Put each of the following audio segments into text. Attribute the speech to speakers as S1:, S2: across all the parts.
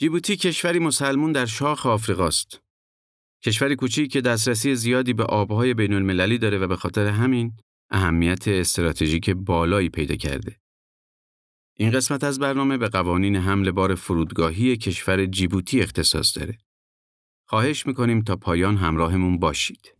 S1: جیبوتی کشوری مسلمون در شاخ آفریقاست. کشوری کوچیک که دسترسی زیادی به آبهای بین المللی داره و به خاطر همین اهمیت استراتژیک بالایی پیدا کرده. این قسمت از برنامه به قوانین حمل بار فرودگاهی کشور جیبوتی اختصاص داره. خواهش می‌کنیم تا پایان همراهمون باشید.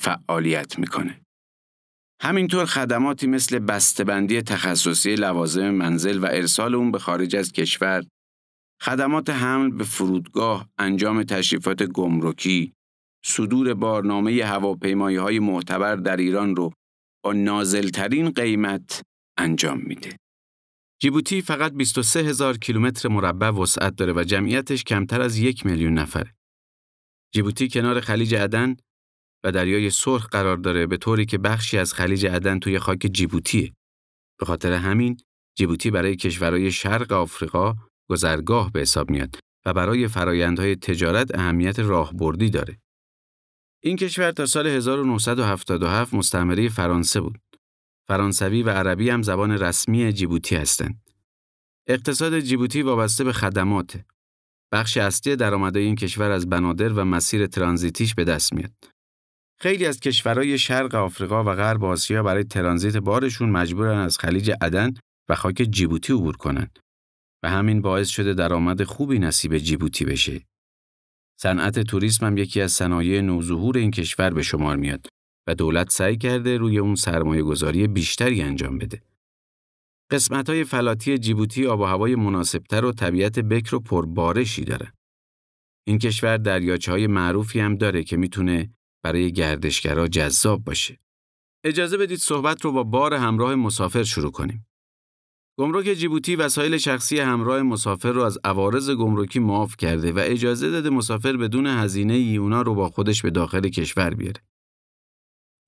S1: فعالیت می‌کنه. همینطور خدماتی مثل بسته‌بندی تخصصی لوازم منزل و ارسال اون به خارج از کشور، خدمات حمل به فرودگاه، انجام تشریفات گمرکی، صدور بارنامه هواپیمایی های معتبر در ایران رو با نازلترین قیمت انجام میده. جیبوتی فقط 23 هزار کیلومتر مربع وسعت داره و جمعیتش کمتر از یک میلیون نفره. جیبوتی کنار خلیج عدن و دریای سرخ قرار داره به طوری که بخشی از خلیج عدن توی خاک جیبوتیه. به خاطر همین جیبوتی برای کشورهای شرق آفریقا گذرگاه به حساب میاد و برای فرایندهای تجارت اهمیت راهبردی داره. این کشور تا سال 1977 مستعمره فرانسه بود. فرانسوی و عربی هم زبان رسمی جیبوتی هستند. اقتصاد جیبوتی وابسته به خدمات. بخش اصلی درآمدهای این کشور از بنادر و مسیر ترانزیتیش به دست میاد. خیلی از کشورهای شرق آفریقا و غرب آسیا برای ترانزیت بارشون مجبورن از خلیج عدن و خاک جیبوتی عبور کنن و همین باعث شده درآمد خوبی نصیب جیبوتی بشه. صنعت توریسم هم یکی از صنایع نوظهور این کشور به شمار میاد و دولت سعی کرده روی اون سرمایه گذاری بیشتری انجام بده. قسمت های فلاتی جیبوتی آب و هوای مناسبتر و طبیعت بکر و پربارشی داره. این کشور دریاچه های معروفی هم داره که می‌تونه برای گردشگرا جذاب باشه. اجازه بدید صحبت رو با بار همراه مسافر شروع کنیم. گمرک جیبوتی وسایل شخصی همراه مسافر رو از عوارض گمرکی معاف کرده و اجازه داده مسافر بدون هزینه ای اونا رو با خودش به داخل کشور بیاره.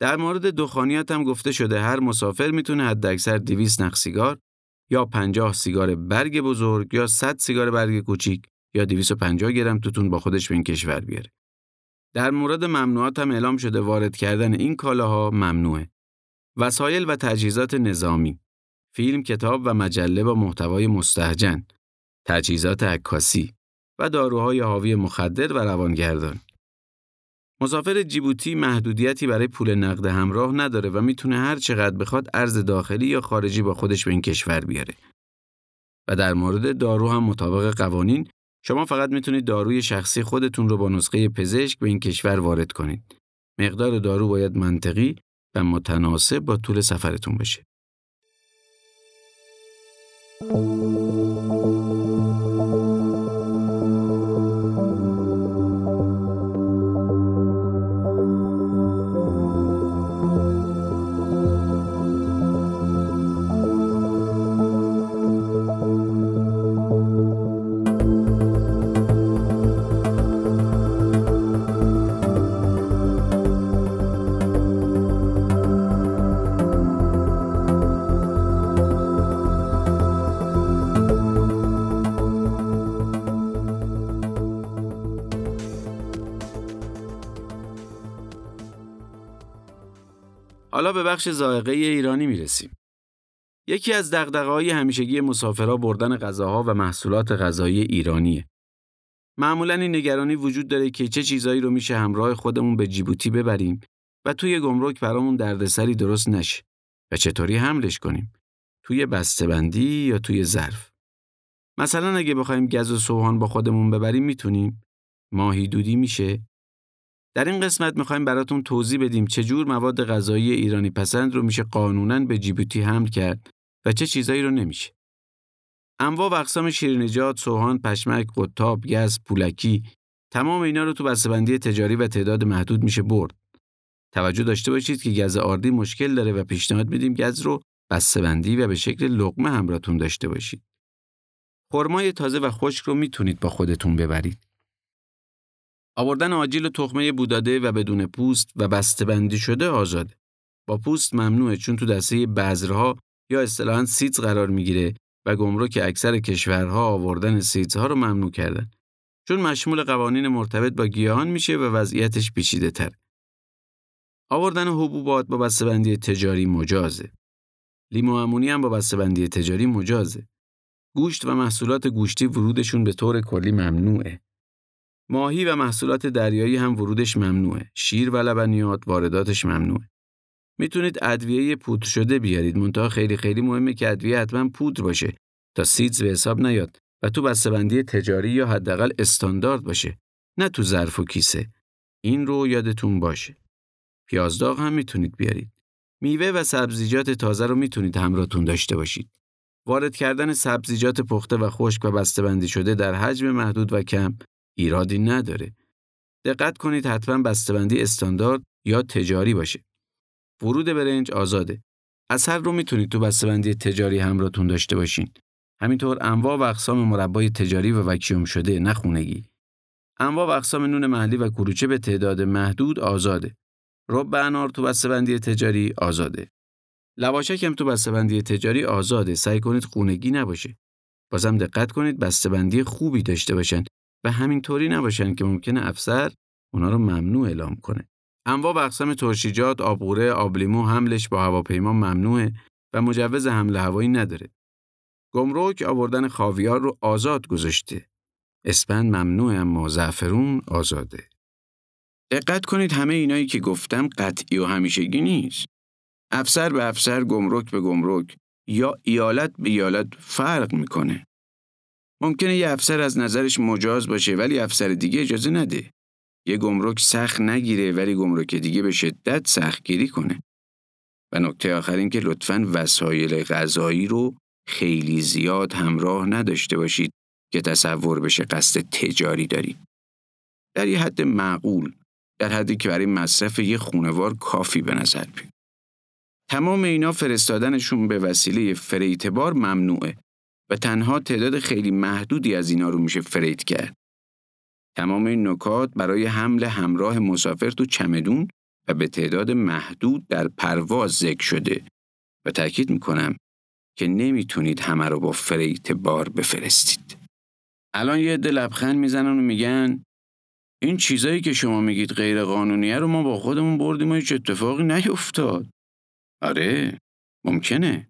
S1: در مورد دخانیات هم گفته شده هر مسافر می‌تونه حداکثر 200 نخ سیگار یا 50 سیگار برگ بزرگ یا 100 سیگار برگ کوچیک یا 250 گرم توتون با خودش به این کشور بیاره. در مورد ممنوعات هم اعلام شده وارد کردن این کالاها ممنوعه. وسایل و تجهیزات نظامی، فیلم، کتاب و مجله با محتوای مستهجن، تجهیزات عکاسی و داروهای حاوی مخدر و روانگردان. مسافر جیبوتی محدودیتی برای پول نقد همراه نداره و می‌تونه هر چقدر بخواد ارز داخلی یا خارجی با خودش به این کشور بیاره. و در مورد دارو هم مطابق قوانین شما فقط می‌تونید داروی شخصی خودتون رو با نسخه پزشک به این کشور وارد کنید. مقدار دارو باید منطقی و متناسب با طول سفرتون بشه. حالا به بخش زائقه ایرانی می‌رسیم. یکی از دغدغه‌های همیشگی مسافرها بردن غذاها و محصولات غذایی ایرانیه. معمولا این نگرانی وجود داره که چه چیزایی رو میشه همراه خودمون به جیبوتی ببریم و توی گمرک برامون دردسری درست نشه و چطوری حملش کنیم توی بسته‌بندی یا توی ظرف مثلا اگه بخوایم گز و سوهان با خودمون ببریم می‌تونیم ماهی دودی میشه در این قسمت می‌خوایم براتون توضیح بدیم چجور مواد غذایی ایرانی پسند رو میشه قانونا به جیبوتی حمل کرد و چه چیزایی رو نمیشه انواع و اقسام شیرینیجات، سوهان، پشمک، قطاب، گز، پولکی تمام اینا رو تو بسته‌بندی تجاری و تعداد محدود میشه برد. توجه داشته باشید که گز آردی مشکل داره و پیشنهاد میدیم گز رو بسته‌بندی و به شکل لقمه همراهتون داشته باشید. خرمای تازه و خشک رو می‌تونید با خودتون ببرید. آوردن آجیل تخمه بوداده و بدون پوست و بسته‌بندی شده آزاده. با پوست ممنوعه چون تو دسته بذرها یا اصطلاحاً سیتز قرار می‌گیره و گمرک اکثر کشورها آوردن سیتزها رو ممنوع کردن. چون مشمول قوانین مرتبط با گیاهان میشه و وضعیتش پیچیده تر. آوردن حبوبات با بسته‌بندی تجاری مجازه. لیمو امونی هم با بسته‌بندی تجاری مجازه. گوشت و محصولات گوشتی ورودشون به طور کلی ممنوعه. ماهی و محصولات دریایی هم ورودش ممنوعه. شیر و لبنیات وارداتش ممنوعه. می‌تونید ادویه پودر شده بیارید. منتها خیلی خیلی مهمه که ادویه حتما پودر باشه. تا سیدز به حساب نیاد و تو بسته‌بندی تجاری یا حداقل استاندارد باشه. نه تو ظرف و کیسه. این رو یادتون باشه. پیازداغ هم می‌تونید بیارید. میوه و سبزیجات تازه رو می‌تونید همراهتون داشته باشید. وارد کردن سبزیجات پخته و خشک و بسته‌بندی شده در حجم محدود و کم ایرادی نداره دقت کنید حتما بسته‌بندی استاندارد یا تجاری باشه ورود برنج آزاده. اثر رو می‌تونید تو بسته‌بندی تجاری همراهتون داشته باشین. همینطور انواع و اقسام مربای تجاری و وکیوم شده نه خونگی. انواع و اقسام نون محلی و کلوچه به تعداد محدود آزاده. رب انار تو بسته‌بندی تجاری آزاده. لواشک هم تو بسته‌بندی تجاری آزاده. سعی کنید خونگی نباشه. بازم دقت کنید بسته‌بندی خوبی داشته باشن و همینطوری نباشن که ممکنه افسر اونا رو ممنوع اعلام کنه. انواع و اقسام ترشیجات، آبغوره، آبلیمو حملش با هواپیما ممنوعه و مجوز حمل هوایی نداره. گمرک آوردن خاویار رو آزاد گذاشته. اسپند ممنوعه اما زعفرون آزاده. دقت کنید همه اینایی که گفتم قطعی و همیشگی نیست. افسر به افسر گمرک به گمرک یا ایالت به ایالت فرق می‌کنه. ممکنه یه افسر از نظرش مجاز باشه ولی افسر دیگه اجازه نده. یه گمرک سخت نگیره ولی گمرک دیگه به شدت سختگیری کنه. و نکته آخر این که لطفاً وسایل غذایی رو خیلی زیاد همراه نداشته باشید که تصور بشه قصد تجاری دارید. در یه حد معقول، در حدی که برای مصرف یه خونوار کافی به نظر بیاد. تمام اینا فرستادنشون به وسیله فریتبار ممنوعه و تنها تعداد خیلی محدودی از اینا رو میشه فریت کرد. تمام این نکات برای حمل همراه مسافر تو چمدون و به تعداد محدود در پرواز ذکر شده و تاکید می‌کنم که نمی‌تونید همه رو با فریت بار بفرستید. الان یه عده لبخند می‌زنن و میگن این چیزایی که شما میگید غیر قانونیه رو ما با خودمون بردیم و هیچ اتفاقی نیفتاد. آره ممکنه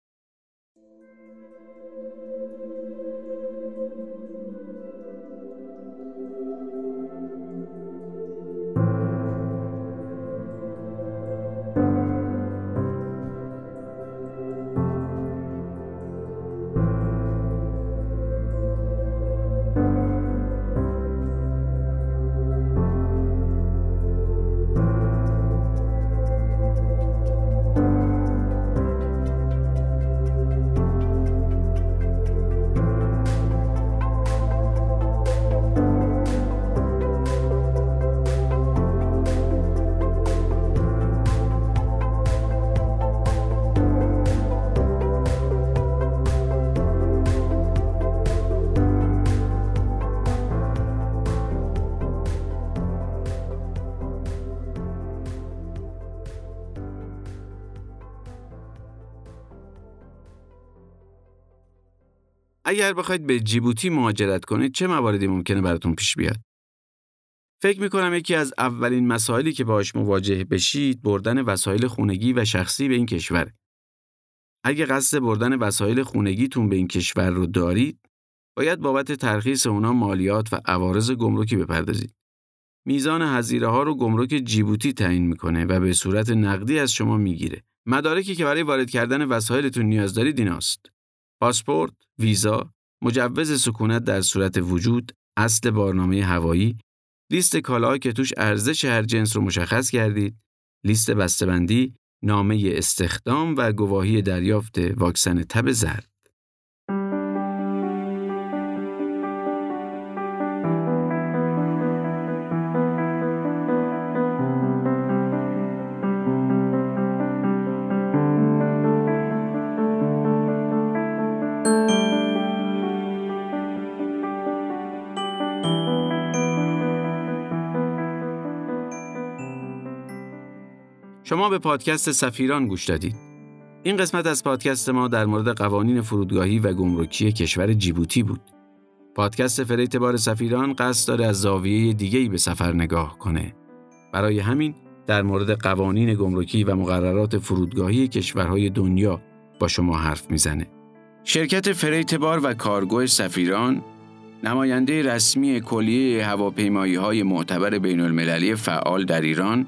S1: اگر بخواید به جیبوتی مهاجرت کنید چه مواردی ممکنه براتون پیش بیاد؟ فکر می‌کنم یکی از اولین مسائلی که باهاش مواجه بشید بردن وسایل خونگی و شخصی به این کشور. اگه قصد بردن وسایل خونگیتون به این کشور رو دارید، باید بابت ترخیص اونا مالیات و عوارض گمرکی بپردازید. میزان هزینه ها رو گمرک جیبوتی تعیین می‌کنه و به صورت نقدی از شما می‌گیره. مدارکی که برای وارد کردن وسایلتون نیاز دارید ایناست. پاسپورت، ویزا، مجوز سکونت در صورت وجود، اصل بارنامه هوایی، لیست کالاها که توش ارزش هر جنس رو مشخص کردید، لیست بسته‌بندی، نامه استخدام و گواهی دریافت واکسن تب زرد. شما به پادکست سفیران گوش دادید. این قسمت از پادکست ما در مورد قوانین فرودگاهی و گمرکی کشور جیبوتی بود. پادکست freight بار سفیران قصد داره از زاویه دیگه‌ای به سفر نگاه کنه. برای همین در مورد قوانین گمرکی و مقررات فرودگاهی کشورهای دنیا با شما حرف می‌زنه. شرکت freight بار و کارگو سفیران نماینده رسمی کلیه هواپیمایی های معتبر بین المللی فعال در ایران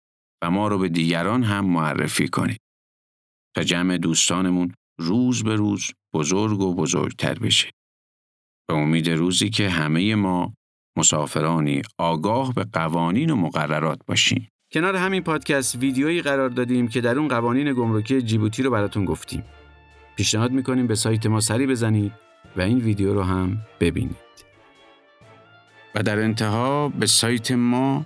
S1: و ما رو به دیگران هم معرفی کنید تا جمع دوستانمون روز به روز بزرگ و بزرگتر بشه. به امید روزی که همه ما مسافرانی آگاه به قوانین و مقررات باشیم. کنار همین پادکست ویدیویی قرار دادیم که در اون قوانین گمرکی جیبوتی رو براتون گفتیم. پیشنهاد می‌کنیم به سایت ما سری بزنید و این ویدیو رو هم ببینید. و در انتها به سایت ما